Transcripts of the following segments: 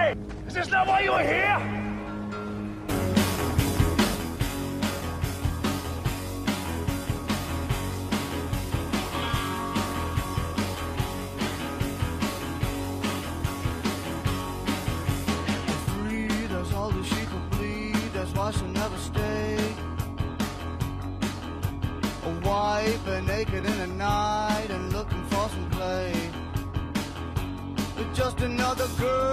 Entertained? Is this not why you are here? naked in the night and looking for some play. But just another girl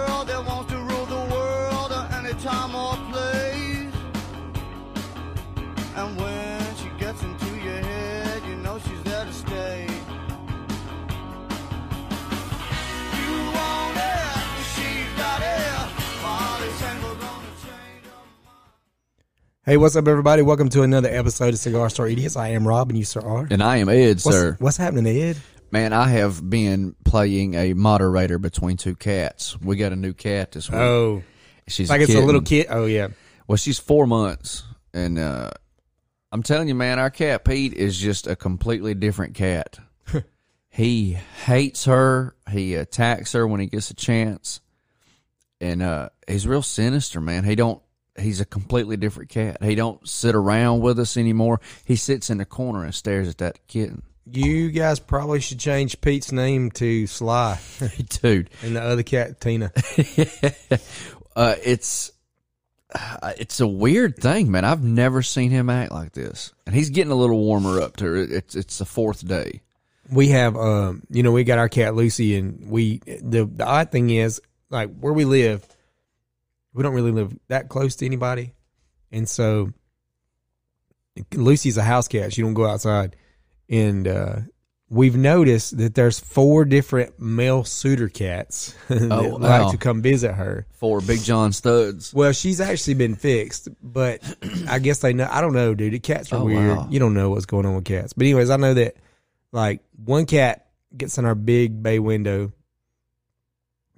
Hey, what's up, everybody? Welcome to another episode of Cigar Store Idiots. I am Rob, and you, sir, are. And I am Ed, What's, sir. what's happening, Ed? Man, I have been playing a moderator between two cats. We got a new cat this week. Oh, she's like it's a little kid. Oh, yeah. Well, she's four months, and uh, I'm telling you, man, our cat Pete is just a completely different cat. he hates her. He attacks her when he gets a chance, and uh, he's real sinister, man. He don't. He's a completely different cat. He don't sit around with us anymore. He sits in the corner and stares at that kitten. You guys probably should change Pete's name to Sly Dude, and the other cat, Tina. uh, it's uh, it's a weird thing, man. I've never seen him act like this, and he's getting a little warmer up to it. It's it's the fourth day. we have um you know we got our cat lucy and we the the odd thing is like where we live we don't really live that close to anybody and so lucy's a house cat she don't go outside and uh we've noticed that there's four different male suitor cats that Oh, like wow. to come visit her For Big John Studds. well, she's actually been fixed, but I guess they know. I don't know, dude. The cats are Oh, weird. wow. You don't know what's going on with cats. But anyways, I know that like one cat gets in our big bay window,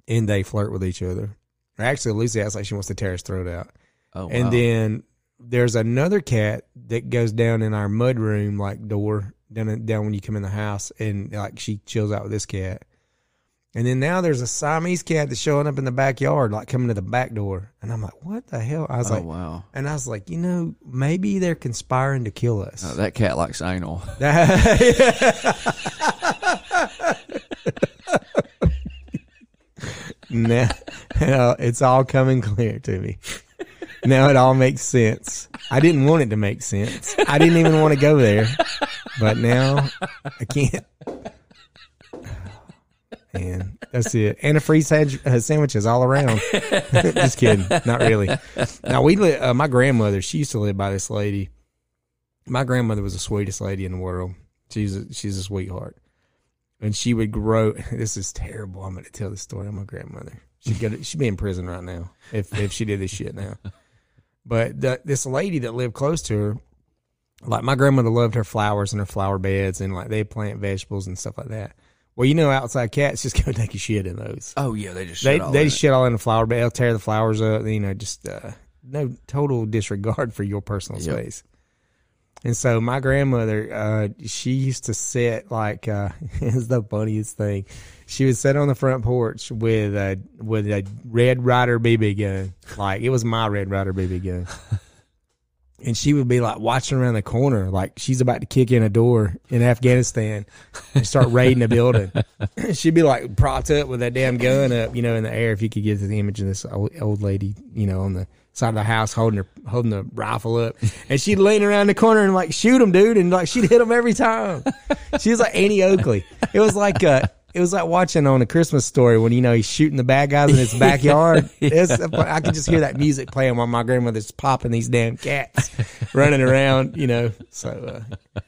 and they flirt with each other. Actually, Lucy acts like she wants to tear his throat out. Oh, And then there's another cat that goes down in our mud room like door down down when you come in the house, and like she chills out with this cat. And then now there's a Siamese cat that's showing up in the backyard, like coming to the back door. And I'm like, what the hell? I was oh like, wow, and I was like, you know, maybe they're conspiring to kill us. Uh, that cat likes anal. now, it's all coming clear to me. Now it all makes sense. I didn't want it to make sense. I didn't even want to go there, but now I can't. And that's it. And a free uh, sandwiches all around. Just kidding. Not really. Now we li- uh, my grandmother. She used to live by this lady. My grandmother was the sweetest lady in the world. She's a, she's a sweetheart and she would grow. This is terrible. I'm going to tell the story of my grandmother. She'd go. To, she'd be in prison right now if if she did this shit now. But the, this lady that lived close to her, like my grandmother loved her flowers and her flower beds, and like they plant vegetables and stuff like that. Well, you know, outside cats just go take a shit in those. Oh yeah, they just They shit all they in just shit all in the flower bed. They'll tear the flowers up. You know, just uh, no total disregard for your personal Yep. space. And so my grandmother, uh, she used to sit like uh, it's the funniest thing. She would sit on the front porch with a with a Red Ryder BB gun, like it was my Red Ryder BB gun. And she would be like watching around the corner, like she's about to kick in a door in Afghanistan and start raiding a building. She'd be like propped up with that damn gun up, you know, in the air. If you could get to the image of this old, old lady, you know, on the side of the house holding her holding the rifle up, and she'd lean around the corner and like shoot him, dude, and like she'd hit him every time. She was like Annie Oakley. It was like uh It was like watching on a Christmas story when you know he's shooting the bad guys in his backyard. It's, I could just hear that music playing while my grandmother's popping these damn cats running around. You know, so uh,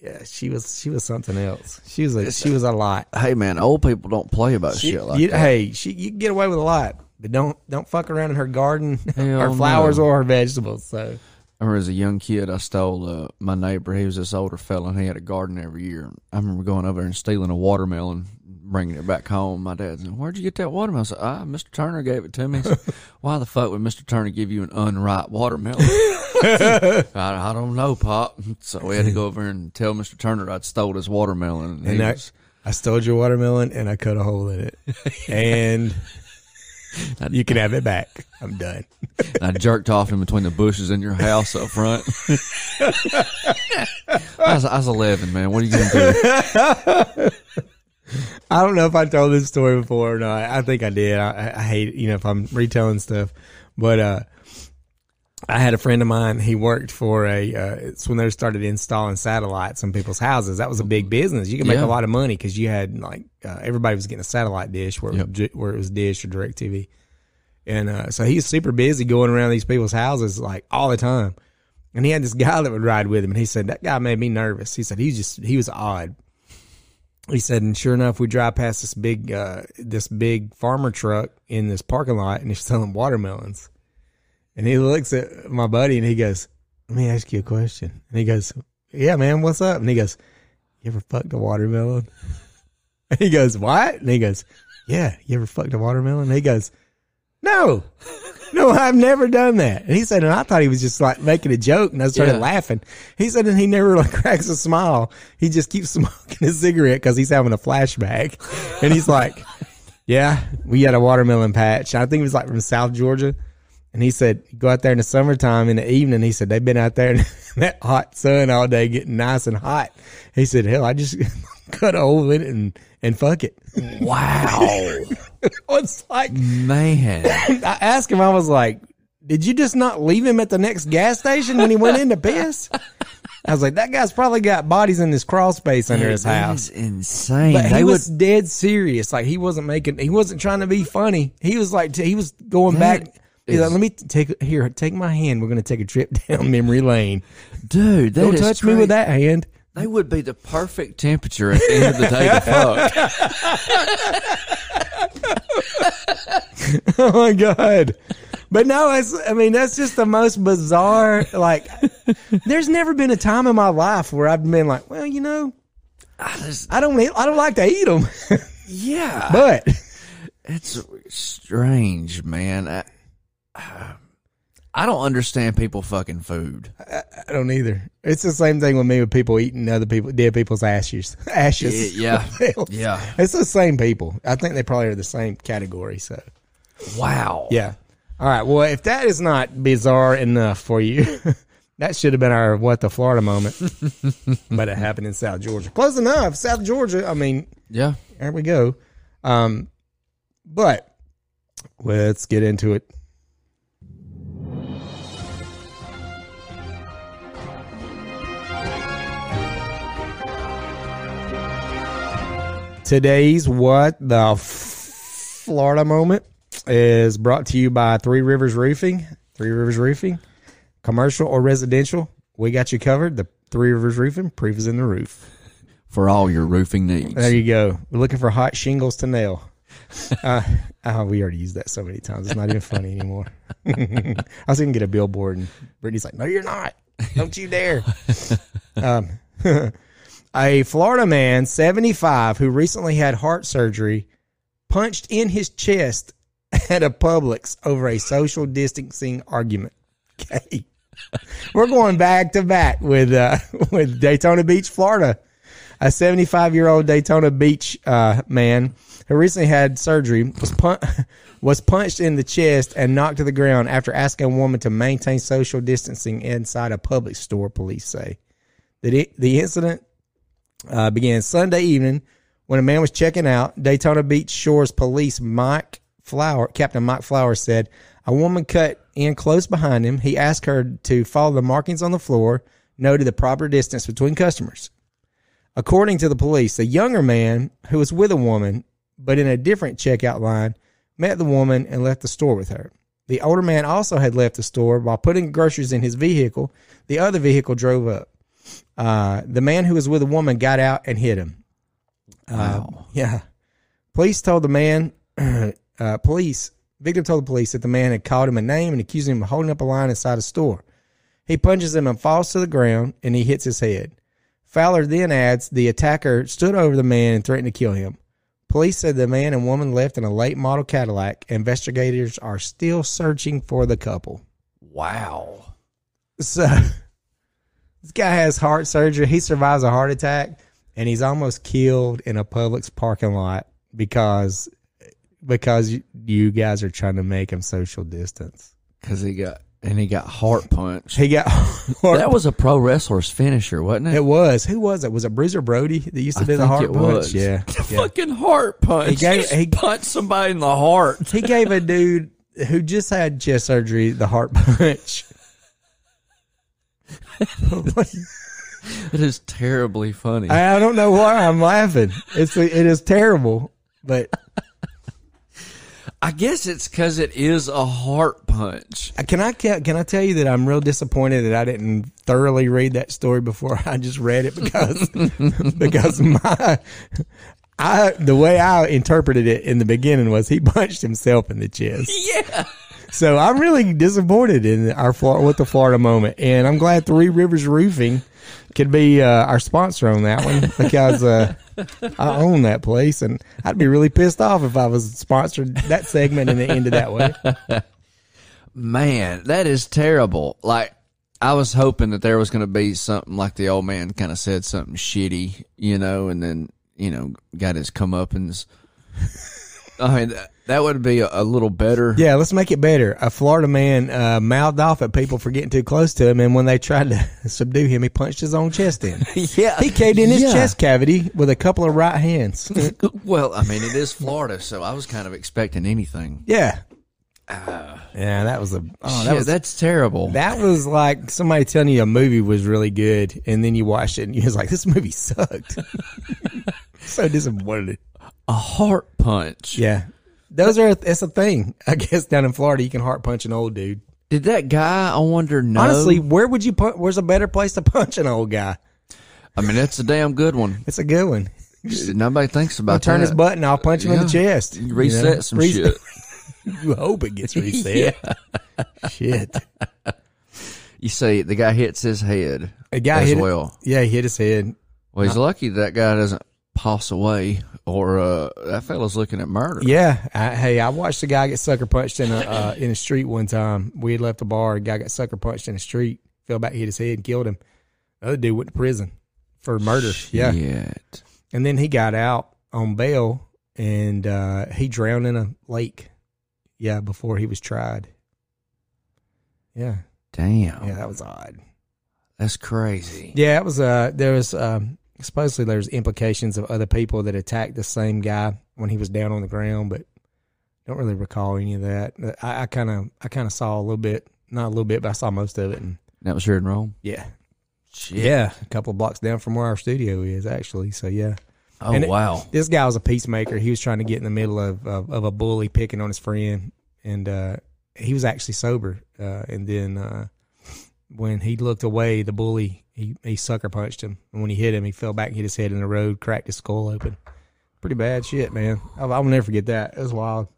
yeah, she was she was something else. She was a she was a lot. Hey man, old people don't play about She- shit like you- that. Hey, she you can get away with a lot, but don't don't fuck around in her garden, Hell her flowers no. or her vegetables. So I remember as a young kid, I stole uh, my neighbor. He was this older fella, and he had a garden every year. I remember going over there and stealing a watermelon, bringing it back home. My dad said, "Where'd you get that watermelon?" I said, "Ah, Mr. Turner gave it to me." Said, Why the fuck would Mr. Turner give you an unripe watermelon? I, I don't know, Pop. So we had to go over and tell Mr. Turner I'd stole his watermelon. And, and I, was, I stole your watermelon and I cut a hole in it, and you can have it back. I'm done. I jerked off in between the bushes in your house up front. I, was, I was 11, man. What are you going to do? I don't know if I told this story before or not. I think I did. I, I hate, you know, if I'm retelling stuff, but, uh, I had a friend of mine. He worked for a. Uh, it's when they started installing satellites in people's houses. That was a big business. You could make Yeah. a lot of money because you had like uh, everybody was getting a satellite dish where it Yep. was, Di- where it was Dish or DirecTV, and uh, so he's super busy going around these people's houses like all the time. And he had this guy that would ride with him, and he said that guy made me nervous. He said he was just he was odd. He said, and sure enough, we drive past this big uh, this big farmer truck in this parking lot, and he's selling watermelons. And he looks at my buddy and he goes, "Let me ask you a question." And he goes, "Yeah, man, what's up?" And he goes, "You ever fucked a watermelon?" And he goes, "What?" And he goes, "Yeah, you ever fucked a watermelon?" And he goes, "No, no, I've never done that." And he said, and I thought he was just like making a joke, and I started Yeah. laughing. He said, and he never like cracks a smile. He just keeps smoking a cigarette because he's having a flashback, and he's like, "Yeah, we had a watermelon patch." I think he was like from South Georgia. And he said, go out there in the summertime in the evening. He said, they've been out there in that hot sun all day getting nice and hot. He said, hell, I just cut a hole in it and, and fuck it. Wow. it's like, Man. I asked him, I was like, did you just not leave him at the next gas station when he went in to piss? I was like, that guy's probably got bodies in his crawl space under his house. insane. But they he would was dead serious. Like he wasn't making, he wasn't trying to be funny. He was like, he was going That back. He's like, is- let me take here, take my hand. We're gonna take a trip down memory lane. dude. That Don't is touch me crazy. with that hand. They would be the perfect temperature at the end of the day to fuck. oh my god! But no, it's. I mean, that's just the most bizarre. Like, there's never been a time in my life where I've been like, well, you know, I just, I don't, eat, I don't like to eat them, yeah, but it's strange, man. I, I don't understand people fucking food. I don't either. It's the same thing with me with people eating other people, dead people's ashes. Ashes. Yeah, yeah. It's the same people. I think they probably are the same category. So Wow. yeah. All right. Well, if that is not bizarre enough for you, that should have been our what the Florida moment. but it happened in South Georgia. Close enough. South Georgia. I mean, Yeah. there we go. Um, but let's get into it. Today's what the F- Florida moment is brought to you by Three Rivers Roofing. Three Rivers Roofing, commercial or residential, we got you covered. The Three Rivers Roofing, proof is in the roof. For all your roofing needs. There you go. We're looking for hot shingles to nail. Uh, oh, we already used that so many times. It's not even funny anymore. I was going to get a billboard, and Brittany's like, "No, you're not. Don't you dare." um, a Florida man, 75, who recently had heart surgery, punched in his chest at a Publix over a social distancing argument. Okay. We're going back to back with uh, with Daytona Beach, Florida. A 75 year old Daytona Beach uh, man who recently had surgery was pun- was punched in the chest and knocked to the ground after asking a woman to maintain social distancing inside a public store. Police say the the incident uh, began Sunday evening when a man was checking out. Daytona Beach Shores Police Mike Fowler, Captain Mike Fowler said a woman cut in close behind him. He asked her to follow the markings on the floor, noted the proper distance between customers. According to the police, the younger man who was with a woman, but in a different checkout line, met the woman and left the store with her. The older man also had left the store while putting groceries in his vehicle. The other vehicle drove up. Uh, the man who was with the woman got out and hit him. Wow. Yeah. Police told the man, uh, police, victim told the police that the man had called him a name and accused him of holding up a line inside a store. He punches him and falls to the ground and he hits his head. Fowler then adds the attacker stood over the man and threatened to kill him. Police said the man and woman left in a late model Cadillac. Investigators are still searching for the couple. Wow. So this guy has heart surgery. He survives a heart attack and he's almost killed in a Publix parking lot because because you, you guys are trying to make him social distance. Because he got and he got heart punched. He got heart That was a pro wrestler's finisher, wasn't it? It was. Who was it? Was it Bruiser Brody that used to I do the heart it punch? was. Yeah. The yeah. fucking heart punch. He gave- He, he- punched somebody in the heart. He gave a dude who just had chest surgery the heart punch. It is terribly funny. I, I don't know why I'm laughing. It's it is terrible, but I guess it's because it is a heart punch. Uh, can I can I tell you that I'm real disappointed that I didn't thoroughly read that story before I just read it because because my I the way I interpreted it in the beginning was he punched himself in the chest. Yeah. So I'm really disappointed in our with the Florida moment, and I'm glad Three Rivers Roofing could be uh, our sponsor on that one because uh, I own that place, and I'd be really pissed off if I was sponsored that segment and it ended that way. Man, that is terrible. Like, I was hoping that there was going to be something like the old man kind of said something shitty, you know, and then, you know, got his comeuppance. I mean, that, would be a, a little better. Yeah, let's make it better. A Florida man uh, mouthed off at people for getting too close to him, and when they tried to subdue him, he punched his own chest in. Yeah. He caved in his Yeah. chest cavity with a couple of right hands. Well, I mean, it is Florida, so I was kind of expecting anything. yeah. yeah, that was a. Oh, that Shit, was that's terrible. That was like somebody telling you a movie was really good, and then you watched it and you was like, "This movie sucked." so disappointed. a heart punch. Yeah, those are it's a thing. I guess down in Florida, you can heart punch an old dude. Did that guy, I wonder, know? Honestly, where would you put? Where's a better place to punch an old guy? I mean, that's a damn good one. It's a good one. Nobody thinks about I'll turn that. his button. I'll punch him in the chest. you Reset know? some Reset- shit. you hope it gets reset. Shit. You see, the guy hits his head A guy as hit. well. Yeah, he hit his head. Well, he's lucky that guy doesn't pass away, or uh, that fella's looking at murder. Yeah, I, hey, I watched a guy get sucker punched in a uh, in a street one time. We had left the bar. A guy got sucker punched in the street. Fell back, hit his head, and killed him. The other dude went to prison for murder. Yeah, and then he got out on bail, and uh, he drowned in a lake. Yeah, before he was tried. Yeah, Damn. yeah, that was odd. That's crazy. Yeah, it was. Uh, there was um, supposedly there's implications of other people that attacked the same guy when he was down on the ground, but don't really recall any of that. I kind of, I kind of saw a little bit, not a little bit, but I saw most of it, and That was here in Rome. yeah, Shit. yeah, a couple of blocks down from where our studio is actually. So yeah, Oh And it- wow. this guy was a peacemaker. He was trying to get in the middle of of, of a bully picking on his friend, and uh, he was actually sober. Uh, and then uh, when he looked away, the bully he he sucker punched him, and when he hit him, he fell back and hit his head in the road, cracked his skull open. Pretty bad shit, man. I'll, I'll never forget that. It was wild.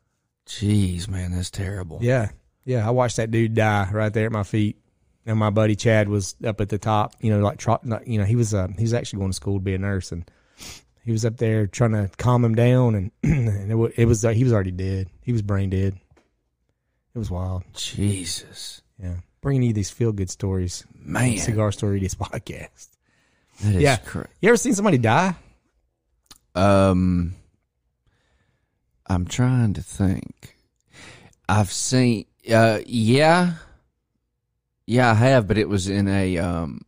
Jeez, man, that's terrible. Yeah, yeah. I watched that dude die right there at my feet, and my buddy Chad was up at the top. You know, like trot. You know, he was uh, he was actually going to school to be a nurse, and he was up there trying to calm him down, and, and it, wa- it was uh, he was already dead. He was brain dead. It was wild. Jesus, Yeah, bringing you these feel good stories. man, Cigar Store Idiots podcast. that is Yeah. cra- You ever seen somebody die? Um, I'm trying to think. I've seen, uh, yeah, yeah, I have, but it was in a um,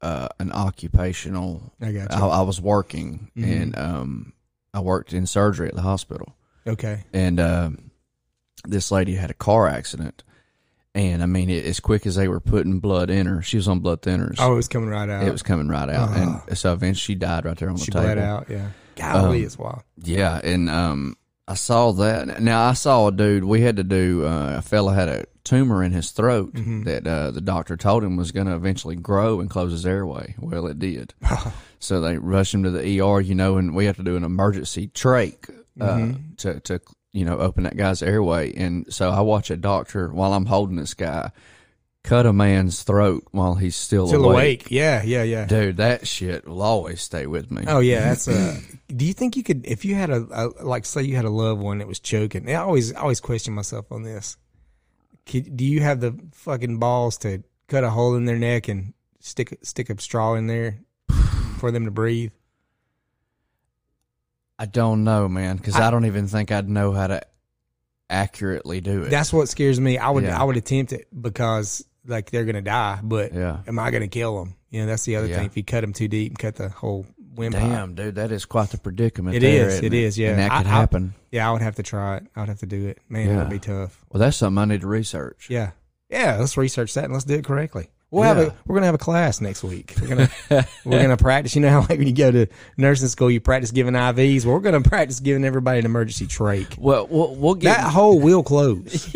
uh, an occupational. I got I, I was working, Mhm. and um, I worked in surgery at the hospital, Okay. and um, this lady had a car accident. And I mean, it, as quick as they were putting blood in her, she was on blood thinners. Oh, it was coming right out. it was coming right out, Oh. and so eventually she died right there on the She table. bled out. Yeah. Golly, Um, it's wild. Yeah, and um, I saw that. Now I saw a dude. We had to do. Uh, a fella had a tumor in his throat Mm-hmm. that uh, the doctor told him was going to eventually grow and close his airway. Well, it did. so they rushed him to the ER, you know, and we have to do an emergency trach uh, Mm-hmm. to to you know open that guy's airway. And so I watch a doctor while I'm holding this guy cut a man's throat while he's still, Still awake. awake. Yeah, yeah, yeah. Dude, that shit will always stay with me. Oh yeah, that's a. do you think you could, if you had a, a like, say you had a loved one that was choking? I always, I always question myself on this. Could, do you have the fucking balls to cut a hole in their neck and stick stick a straw in there for them to breathe? I don't know, man, because I, don't even think I'd know how to accurately do it. That's what scares me. I would, Yeah. I would attempt it because like they're gonna die, but Yeah. am I gonna kill them? You know, that's the other Yeah. thing. If you cut them too deep and cut the whole windpipe, Damn, dude, that is quite the predicament. It there, is, isn't it is, yeah. and that I- could I- happen. yeah, I would have to try it. I would have to do it. Man, that would be tough. Well, that's something I need to research. Yeah. Yeah, let's research that and let's do it correctly. We'll have Yeah. a we're gonna have a class next week. We're gonna we're gonna practice. You know how like when you go to nursing school, you practice giving IVs. Well, we're gonna practice giving everybody an emergency trach. Well, we'll, we'll get That hole will close.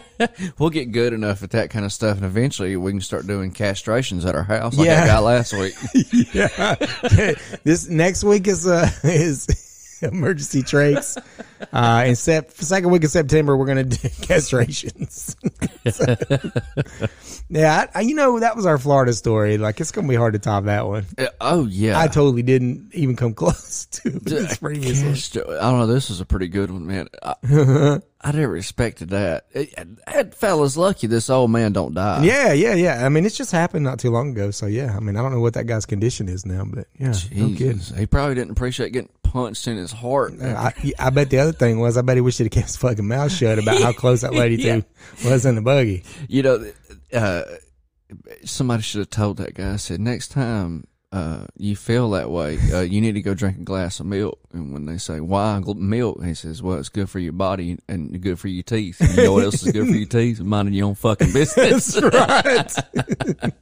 we'll get good enough at that kind of stuff, and eventually we can start doing castrations at our house, like Yeah. that guy last week. yeah. this next week is uh is emergency trachs. Uh, in sep- second week of September, we're gonna do castrations. So- yeah, I, I- you know that was our Florida story. Like it's gonna be hard to top that one. Uh, oh yeah, I totally didn't even come close to this previous one. Cast- I don't know. This is a pretty good one, man. I, I never expected that. It, that fella's lucky this old man don't die. Yeah, yeah, yeah. I mean, it's just happened not too long ago. So yeah, I mean, I don't know what that guy's condition is now, but yeah, no kidding. He probably didn't appreciate getting punched in his heart. I, I bet the other thing was, I bet he wished he'd kept his fucking mouth shut about how close that lady Yeah. to was in the buggy. You know, uh, somebody should have told that guy. I said, next time uh, you feel that way, uh, you need to go drink a glass of milk. And when they say, why milk? He says, well, it's good for your body and good for your teeth. And you know what else is good for your teeth? Minding your own fucking business. right.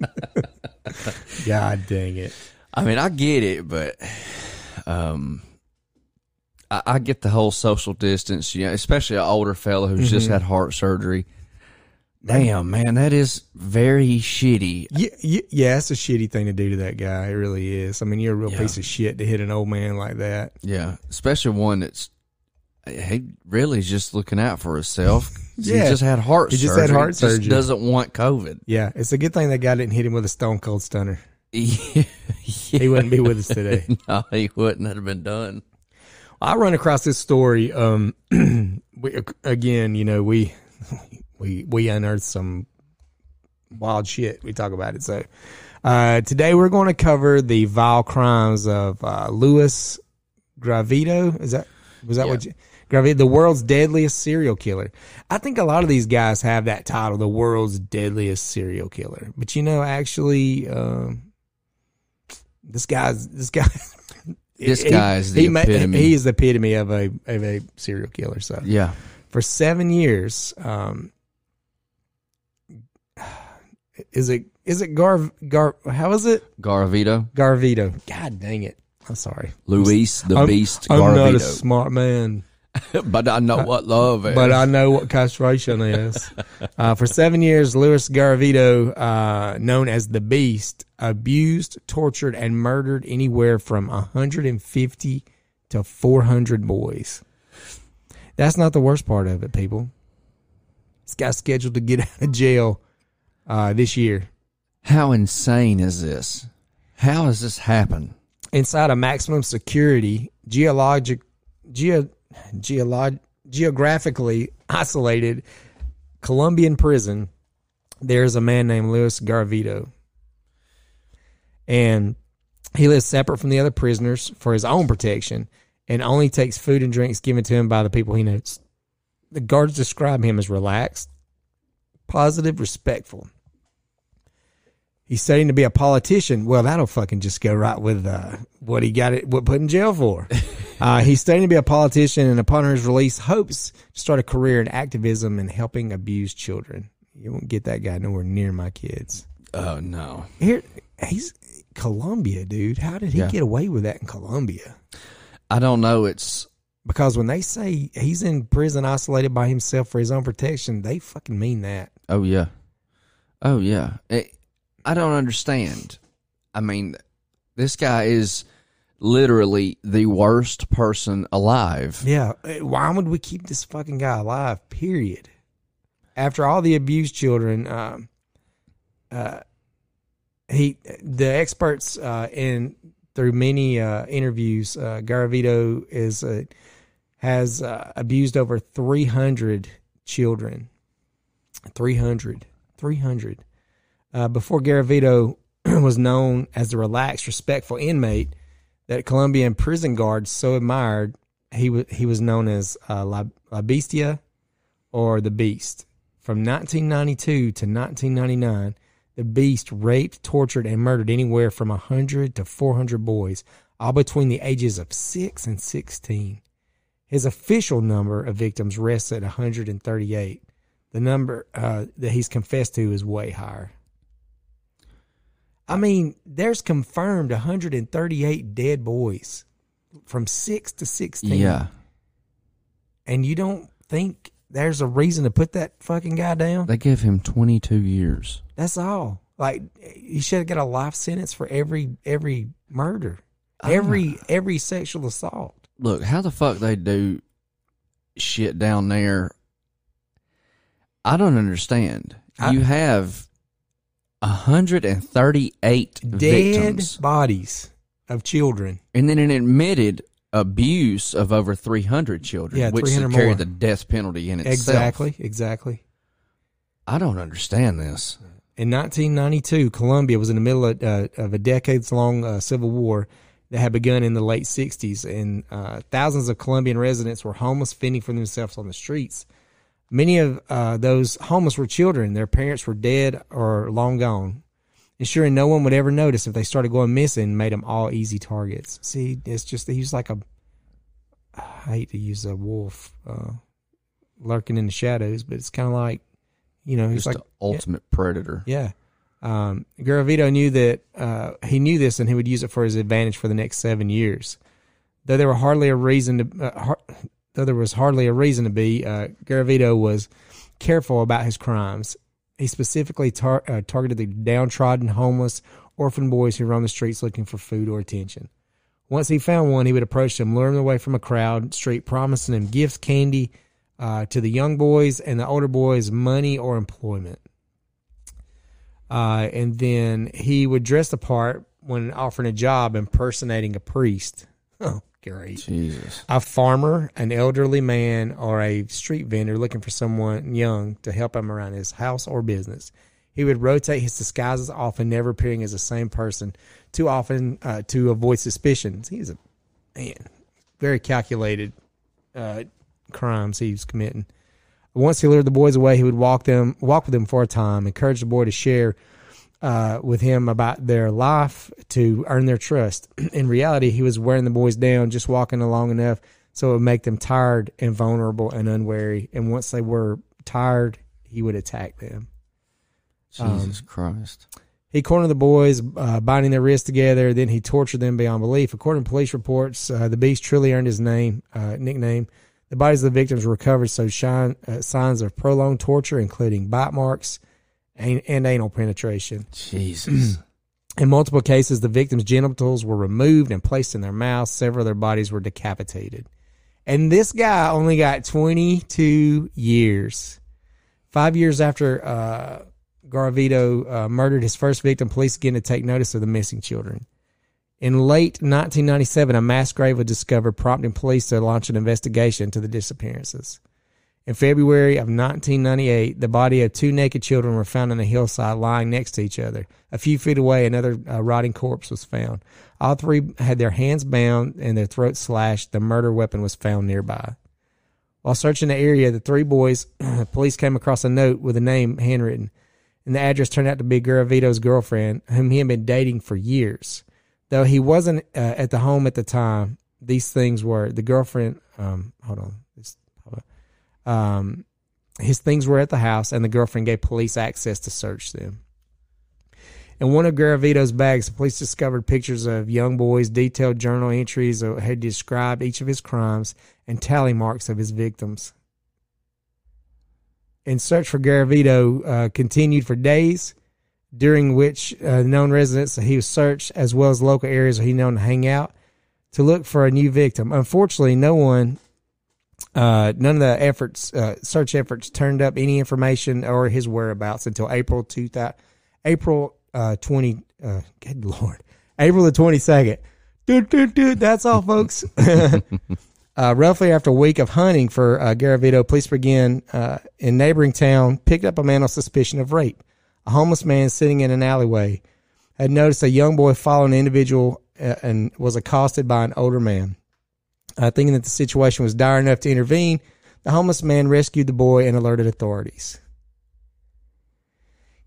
God dang it. I mean, I get it, but um, I, I get the whole social distance. You know, especially an older fella who's just mm-hmm. had heart surgery. Damn, man, that is very shitty. Yeah, yeah, yeah, it's a shitty thing to do to that guy. It really is. I mean, you're a real Yeah. piece of shit to hit an old man like that. Yeah, especially one that's he really is just looking out for himself. Yeah. he just had heart. Surgery. He just surgery. had heart Just surgery. doesn't want COVID. Yeah, it's a good thing that guy didn't hit him with a stone cold stunner. yeah. He wouldn't be with us today. no, he wouldn't That'd have been done. I run across this story. Um, we, again, you know, we we we unearthed some wild shit. We talk about it. So uh, today we're going to cover the vile crimes of uh, Louis Gravito. Is that was that Yeah. what you, Gravito, the world's deadliest serial killer? I think a lot of these guys have that title, the world's deadliest serial killer. But you know, actually, um, this guy's this guy. This guy is the he epitome. he is the epitome of a of a serial killer. So Yeah, for seven years, um, is it is it Gar Gar? How is it Garavito, Garvito? God dang it! I'm sorry, Luis the I'm- Beast I'm not a smart man, but I know what love is. but I know what castration is. uh, for seven years, Louis Garavito, uh, known as the Beast, abused, tortured, and murdered anywhere from 150 to 400 boys. That's not the worst part of it, people. This guy's scheduled to get out of jail uh, this year. How insane is this? How has this happened? Inside a maximum security, geologic, geo, geolog, geographically isolated Colombian prison, there's a man named Luis Garavito. And he lives separate from the other prisoners for his own protection and only takes food and drinks given to him by the people he knows. The guards describe him as relaxed, positive, respectful. He's studying to be a politician. Well, that'll fucking just go right with uh, what he got it, what put in jail for. uh, he's studying to be a politician, and upon his release, hopes to start a career in activism and helping abused children. You won't get that guy nowhere near my kids. Oh no. Here, he's Colombia, dude. How did he Yeah. get away with that in Colombia? I don't know. It's Because when they say he's in prison isolated by himself for his own protection, they fucking mean that. Oh yeah, oh yeah. It, I don't understand. I mean, this guy is literally the worst person alive. Yeah. eh, Why would we keep this fucking guy alive? Period. After all the abused children, um, uh, he the experts uh, in through many uh, interviews, uh, Garavito is uh, has uh, abused over three hundred children. 300. 300. Uh, before Garavito was known as the relaxed, respectful inmate that Colombian prison guards so admired, he was he was known as uh, La, La Bestia or the Beast. From 1992 to 1999, the Beast raped, tortured, and murdered anywhere from 100 to 400 boys, all between the ages of 6 and 16. His official number of victims rests at 138. The number uh, that he's confessed to is way higher. I mean, there's confirmed 138 dead boys from 6 to 16 Yeah, and you don't think there's a reason to put that fucking guy down? they gave him 22 years. That's all. Like he should have got a life sentence for every every murder, ah. every every sexual assault. Look, how the fuck they do shit down there? I don't understand. I- you have 138 Dead victims, bodies of children. and then an admitted abuse of over 300 children, Yeah, which 300 carry more. the death penalty in itself. Exactly, exactly. I don't understand this. In 1992, Colombia was in the middle of, uh, of a decades-long uh, civil war that had begun in the late 60s, and uh, thousands of Colombian residents were homeless, fending for themselves on the streets. Many of uh, those homeless were children; their parents were dead or long gone. Ensuring no one would ever notice if they started going missing made them all easy targets. See, it's just he's like a. I hate to use a wolf uh, lurking in the shadows, but it's kind of like, you know, he's Just like the ultimate predator. yeah. Um, Garavito knew that uh, he knew this and he would use it for his advantage for the next seven years. Though there were hardly a reason to, uh, har- though there was hardly a reason to be, uh, Garavito was careful about his crimes. He specifically tar- uh, targeted the downtrodden, homeless, orphan boys who roam the streets looking for food or attention. Once he found one, he would approach them, lure them away from a crowd street, promising them gifts, candy, uh, to the young boys and the older boys, money or employment. Uh, and then he would dress the part when offering a job impersonating a priest. Jesus. A farmer, an elderly man, or a street vendor looking for someone young to help him around his house or business. He would rotate his disguises, often never appearing as the same person, too often uh, to avoid suspicions. He's a man, very calculated uh, crimes he was committing. Once he lured the boys away, he would walk them, walk with them for a time, encourage the boy to share uh, with him about their life to earn their trust. In reality, he was wearing the boys down, just walking along enough so it would make them tired and vulnerable and unwary. And once they were tired, he would attack them. Jesus Christ. He cornered the boys, uh, binding their wrists together. Then he tortured them beyond belief. According to police reports, uh, the beast truly earned his name, uh, nickname. The bodies of the victims were recovered, so shine, uh, signs of prolonged torture, including bite marks and, and anal penetration. Jesus. In multiple cases, the victims' genitals were removed and placed in their mouths. Several of their bodies were decapitated. And this guy only got 22 years. Five years after uh, Garavito uh, murdered his first victim, police began to take notice of the missing children. In late 1997, a mass grave was discovered, prompting police to launch an investigation into the disappearances. In February of 1998, the body of two naked children were found on a hillside lying next to each other. A few feet away, another uh, rotting corpse was found. All three had their hands bound and their throats slashed. The murder weapon was found nearby. While searching the area, the three boys, police came across a note with a name handwritten, and the address turned out to be Garavito's girlfriend, whom he had been dating for years. Though he wasn't uh, at the home at the time, these things were the girlfriend. Um, hold on, um, his things were at the house, and the girlfriend gave police access to search them. In one of Garavito's bags, the police discovered pictures of young boys, detailed journal entries that had described each of his crimes, and tally marks of his victims. and search for Garavito uh, continued for days, during which uh, known residents he was searched as well as local areas he known to hang out to look for a new victim. Unfortunately, no one, uh, none of the efforts, uh, search efforts, turned up any information or his whereabouts until April two thousand, April uh, twenty. Uh, good lord, April the twenty second. Dude, dude, dude. That's all, folks. Uh, roughly after a week of hunting for uh, Garavito, police began in neighboring town, picked up a man on suspicion of rape. A homeless man sitting in an alleyway had noticed a young boy following an individual and was accosted by an older man. Uh, thinking that the situation was dire enough to intervene, the homeless man rescued the boy and alerted authorities.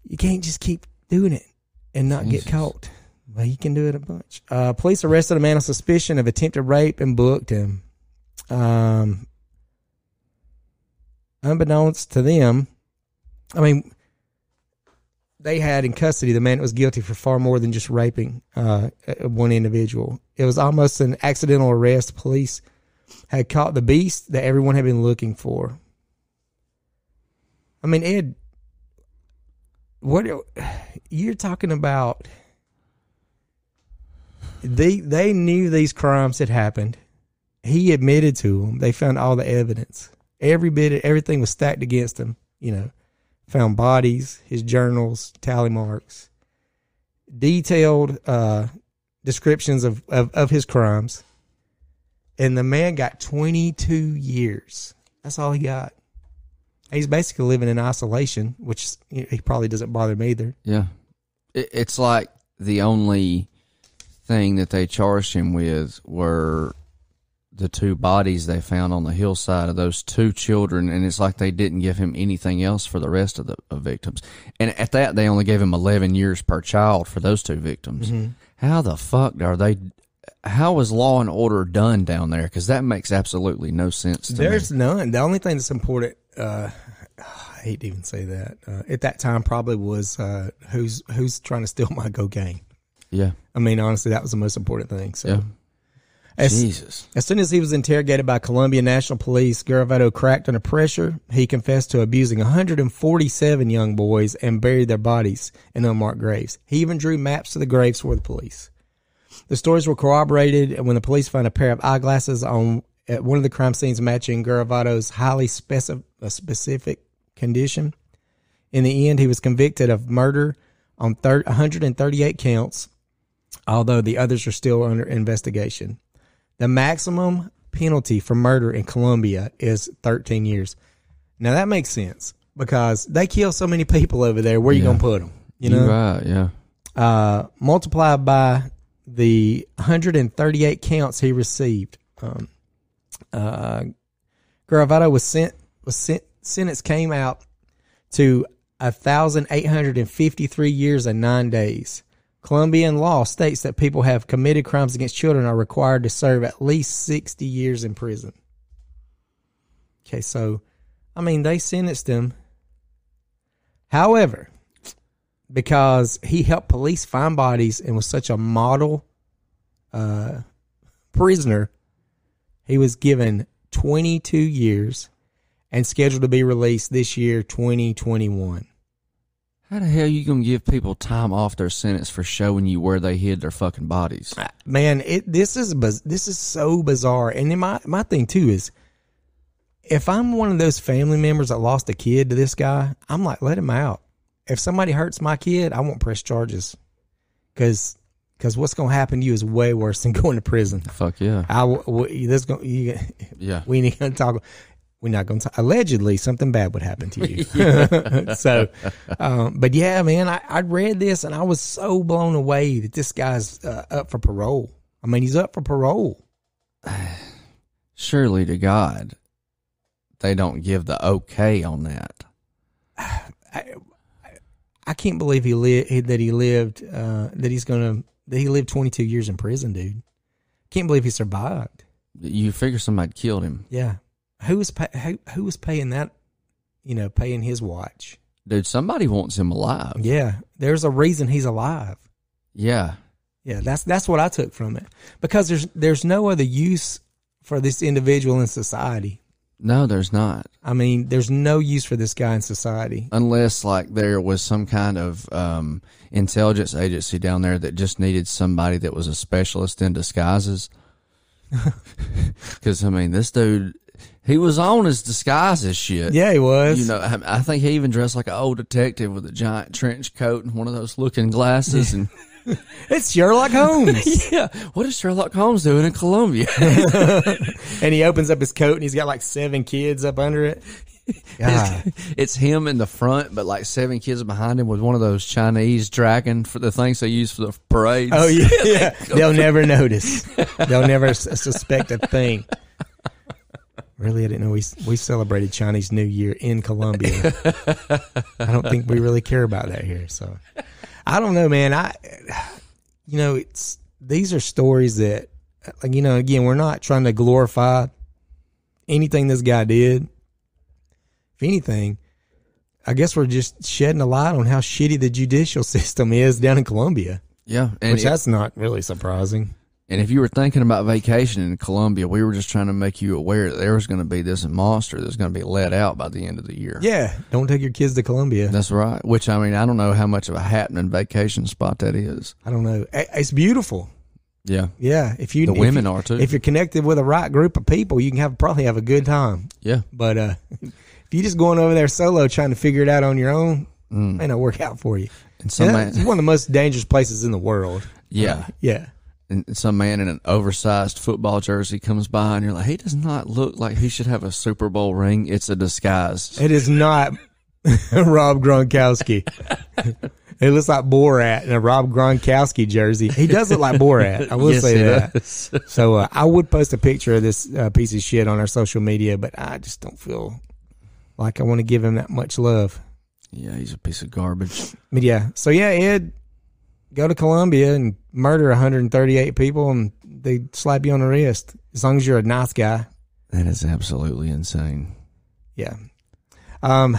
You can't just keep doing it and not Jesus. get caught. Well, you can do it a bunch. Uh, police arrested a man on suspicion of attempted rape and booked him. Um, unbeknownst to them, I mean, they had in custody the man that was guilty for far more than just raping uh, one individual. It was almost an accidental arrest. Police had caught the beast that everyone had been looking for. I mean, Ed, what you're talking about? They they knew these crimes had happened. He admitted to them. They found all the evidence. Every bit, everything was stacked against him. You know, found bodies, his journals, tally marks, detailed uh, descriptions of, of, of his crimes. And the man got 22 years. That's all he got. He's basically living in isolation, which he probably doesn't bother me either. Yeah. It, it's like the only thing that they charged him with were the two bodies they found on the hillside of those two children, and it's like they didn't give him anything else for the rest of the of victims. And at that, they only gave him 11 years per child for those two victims. How the fuck are they? How is law and order done down there? Because that makes absolutely no sense to There's me. none. The only thing that's important, uh, I hate to even say that, uh, at that time probably was uh, who's who's trying to steal my go cocaine. Yeah, I mean, honestly, that was the most important thing. So, yeah. As, Jesus. as soon as he was interrogated by Colombia National Police, Garavito cracked under pressure. He confessed to abusing 147 young boys and buried their bodies in unmarked graves. He even drew maps to the graves for the police. The stories were corroborated when the police found a pair of eyeglasses on at one of the crime scenes matching Garavito's highly specif- uh, specific condition. In the end, he was convicted of murder on thir- 138 counts, although the others are still under investigation. The maximum penalty for murder in Colombia is 13 years. Now that makes sense because they kill so many people over there. Where you gonna put them? You know, right. Yeah. uh, multiplied by the 138 counts he received. Um, uh, Garavito was sent was sent sentence came out to thousand eight hundred and fifty three years and nine days. Colombian law states that people have committed crimes against children are required to serve at least sixty years in prison. Okay, so I mean they sentenced him. However, because he helped police find bodies and was such a model uh, prisoner, he was given 22 years and scheduled to be released this year, 2021. How the hell you gonna give people time off their sentence for showing you where they hid their fucking bodies? Ah, man, it this is biz- this is so bizarre. And then my my thing too is, if I'm one of those family members that lost a kid to this guy, I'm like, let him out. If somebody hurts my kid, I won't press charges, because because what's gonna happen to you is way worse than going to prison. Fuck yeah. I w- w- this going you, Yeah. we ain't gonna talk. We're not gonna. Allegedly, something bad would happen to you. so, um, but yeah, man, I, I read this and I was so blown away that this guy's uh, up for parole. I mean, he's up for parole. Surely to God, they don't give the okay on that. I can't believe he lived that he lived uh, that he's gonna that he lived 22 years in prison, dude. Can't believe he survived. You figure somebody killed him, Yeah, who was pay, who, who was paying that? You know, paying his watch. dude. Somebody wants him alive. Yeah, there's a reason he's alive. Yeah. Yeah, that's that's what I took from it because there's there's no other use for this individual in society. No, there's not. I mean, there's no use for this guy in society. Unless like there was some kind of um, intelligence agency down there that just needed somebody that was a specialist in disguises. Because I mean, this dude, he was on his disguises shit. Yeah, he was. You know, I I think he even dressed like an old detective with a giant trench coat and one of those looking glasses. And it's Sherlock Holmes. yeah, what is Sherlock Holmes doing in Colombia? and he opens up his coat and he's got like seven kids up under it. God. it's him in the front, but like seven kids behind him with one of those Chinese dragon for the things they use for the parades. Oh yeah, yeah. They'll never notice. They'll never suspect a thing. Really, I didn't know we we celebrated Chinese New Year in Colombia. I don't think we really care about that here. So, I don't know, man. I, you know, it's these are stories that, like, you know, again, we're not trying to glorify anything this guy did. If anything, I guess we're just shedding a light on how shitty the judicial system is down in Colombia. yeah. And Which if, that's not really surprising. And if you were thinking about vacation in Colombia, we were just trying to make you aware that there was going to be this monster that's going to be let out by the end of the year. Yeah, don't take your kids to Colombia. That's right. Which I mean, I don't know how much of a happening vacation spot that is. I don't know. It's beautiful. Yeah. Yeah, if you The if women you- are, too. If you're connected with the right group of people, you can have probably have a good time. Yeah. But uh, if you're just going over there solo trying to figure it out on your own, Mm. may not work out for you. And some Yeah, man, it's one of the most dangerous places in the world. yeah. Yeah. And some man in an oversized football jersey comes by and you're like, he does not look like he should have a Super Bowl ring. It's a disguise. It is not Rob Gronkowski. it looks like Borat in a Rob Gronkowski jersey. He does look like Borat. I will Yes, say that. So uh, I would post a picture of this uh, piece of shit on our social media, but I just don't feel like I want to give him that much love. yeah, he's a piece of garbage. But yeah, so yeah, Ed, go to Colombia and murder 138 people, and they slap you on the wrist as long as you're a nice guy. That is absolutely insane. Yeah. Um,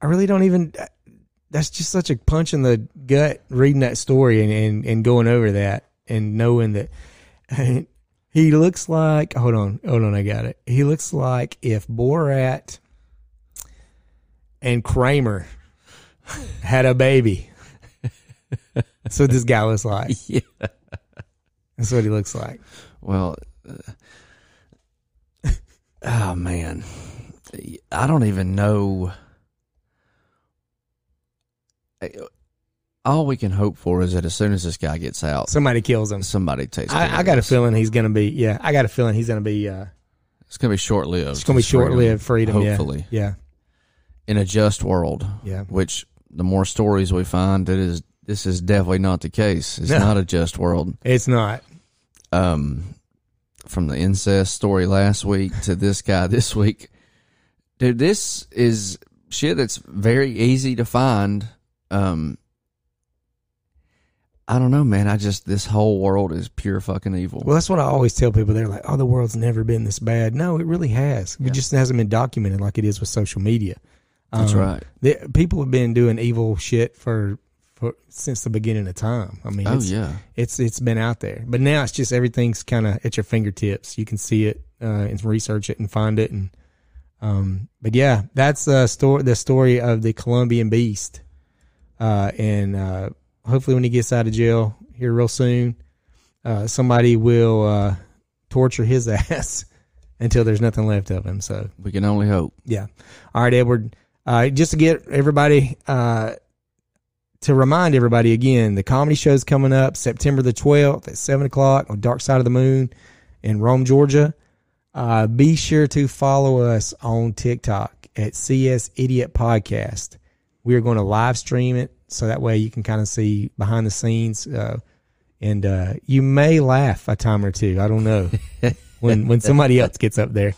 I really don't even. That's just such a punch in the gut reading that story and, and, and going over that and knowing that he looks like. Hold on, hold on, I got it. He looks like if Borat and Kramer had a baby. That's what this guy looks like. Yeah. That's what he looks like. Well, uh, oh man, I don't even know. All we can hope for is that as soon as this guy gets out, Somebody kills him. somebody takes. I, I got a feeling he's gonna be. Yeah, I got a feeling he's gonna be. Uh, It's gonna be short lived. it's gonna be short lived freedom. yeah. Hopefully, Yeah. in a just world. Yeah. Which the more stories we find, it is this is definitely not the case. It's No. not a just world. It's not. Um, from the incest story last week to this guy this week, dude, this is shit that's very easy to find. Um, I don't know, man. I just this whole world is pure fucking evil. Well, that's what I always tell people. They're like, "Oh, the world's never been this bad." No, it really has. It just hasn't been documented like it is with social media. That's Um, right. The, people have been doing evil shit for for since the beginning of time. I mean, Oh it's, yeah. it's it's been out there, but now it's just everything's kind of at your fingertips. You can see it uh, and research it and find it. And um, but yeah, that's the story. The story of the Colombian beast, uh, and uh, hopefully when he gets out of jail here real soon, uh, somebody will uh, torture his ass until there's nothing left of him. So We can only hope. yeah. All right, Edward. Uh, just to get everybody, uh, to remind everybody again, the comedy show's coming up September the 12th at 7 o'clock on Dark Side of the Moon in Rome, Georgia. Uh, be sure to follow us on TikTok at CS Idiot Podcast. We are going to live stream it so that way you can kind of see behind the scenes. Uh, and uh, you may laugh a time or two. I don't know when when somebody else gets up there.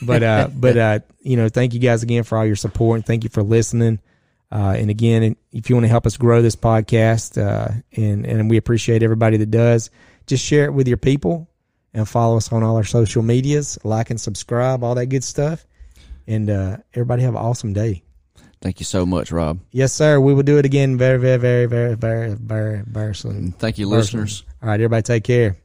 But uh, but uh, you know, thank you guys again for all your support and thank you for listening. Uh, and again, if you want to help us grow this podcast, uh, and and we appreciate everybody that does, just share it with your people and follow us on all our social medias, like and subscribe, all that good stuff. And uh, everybody have an awesome day. Thank you so much, Rob. Yes, sir. We will do it again very, very, very, very, very, very, very soon. Thank you, listeners. All right, everybody, take care.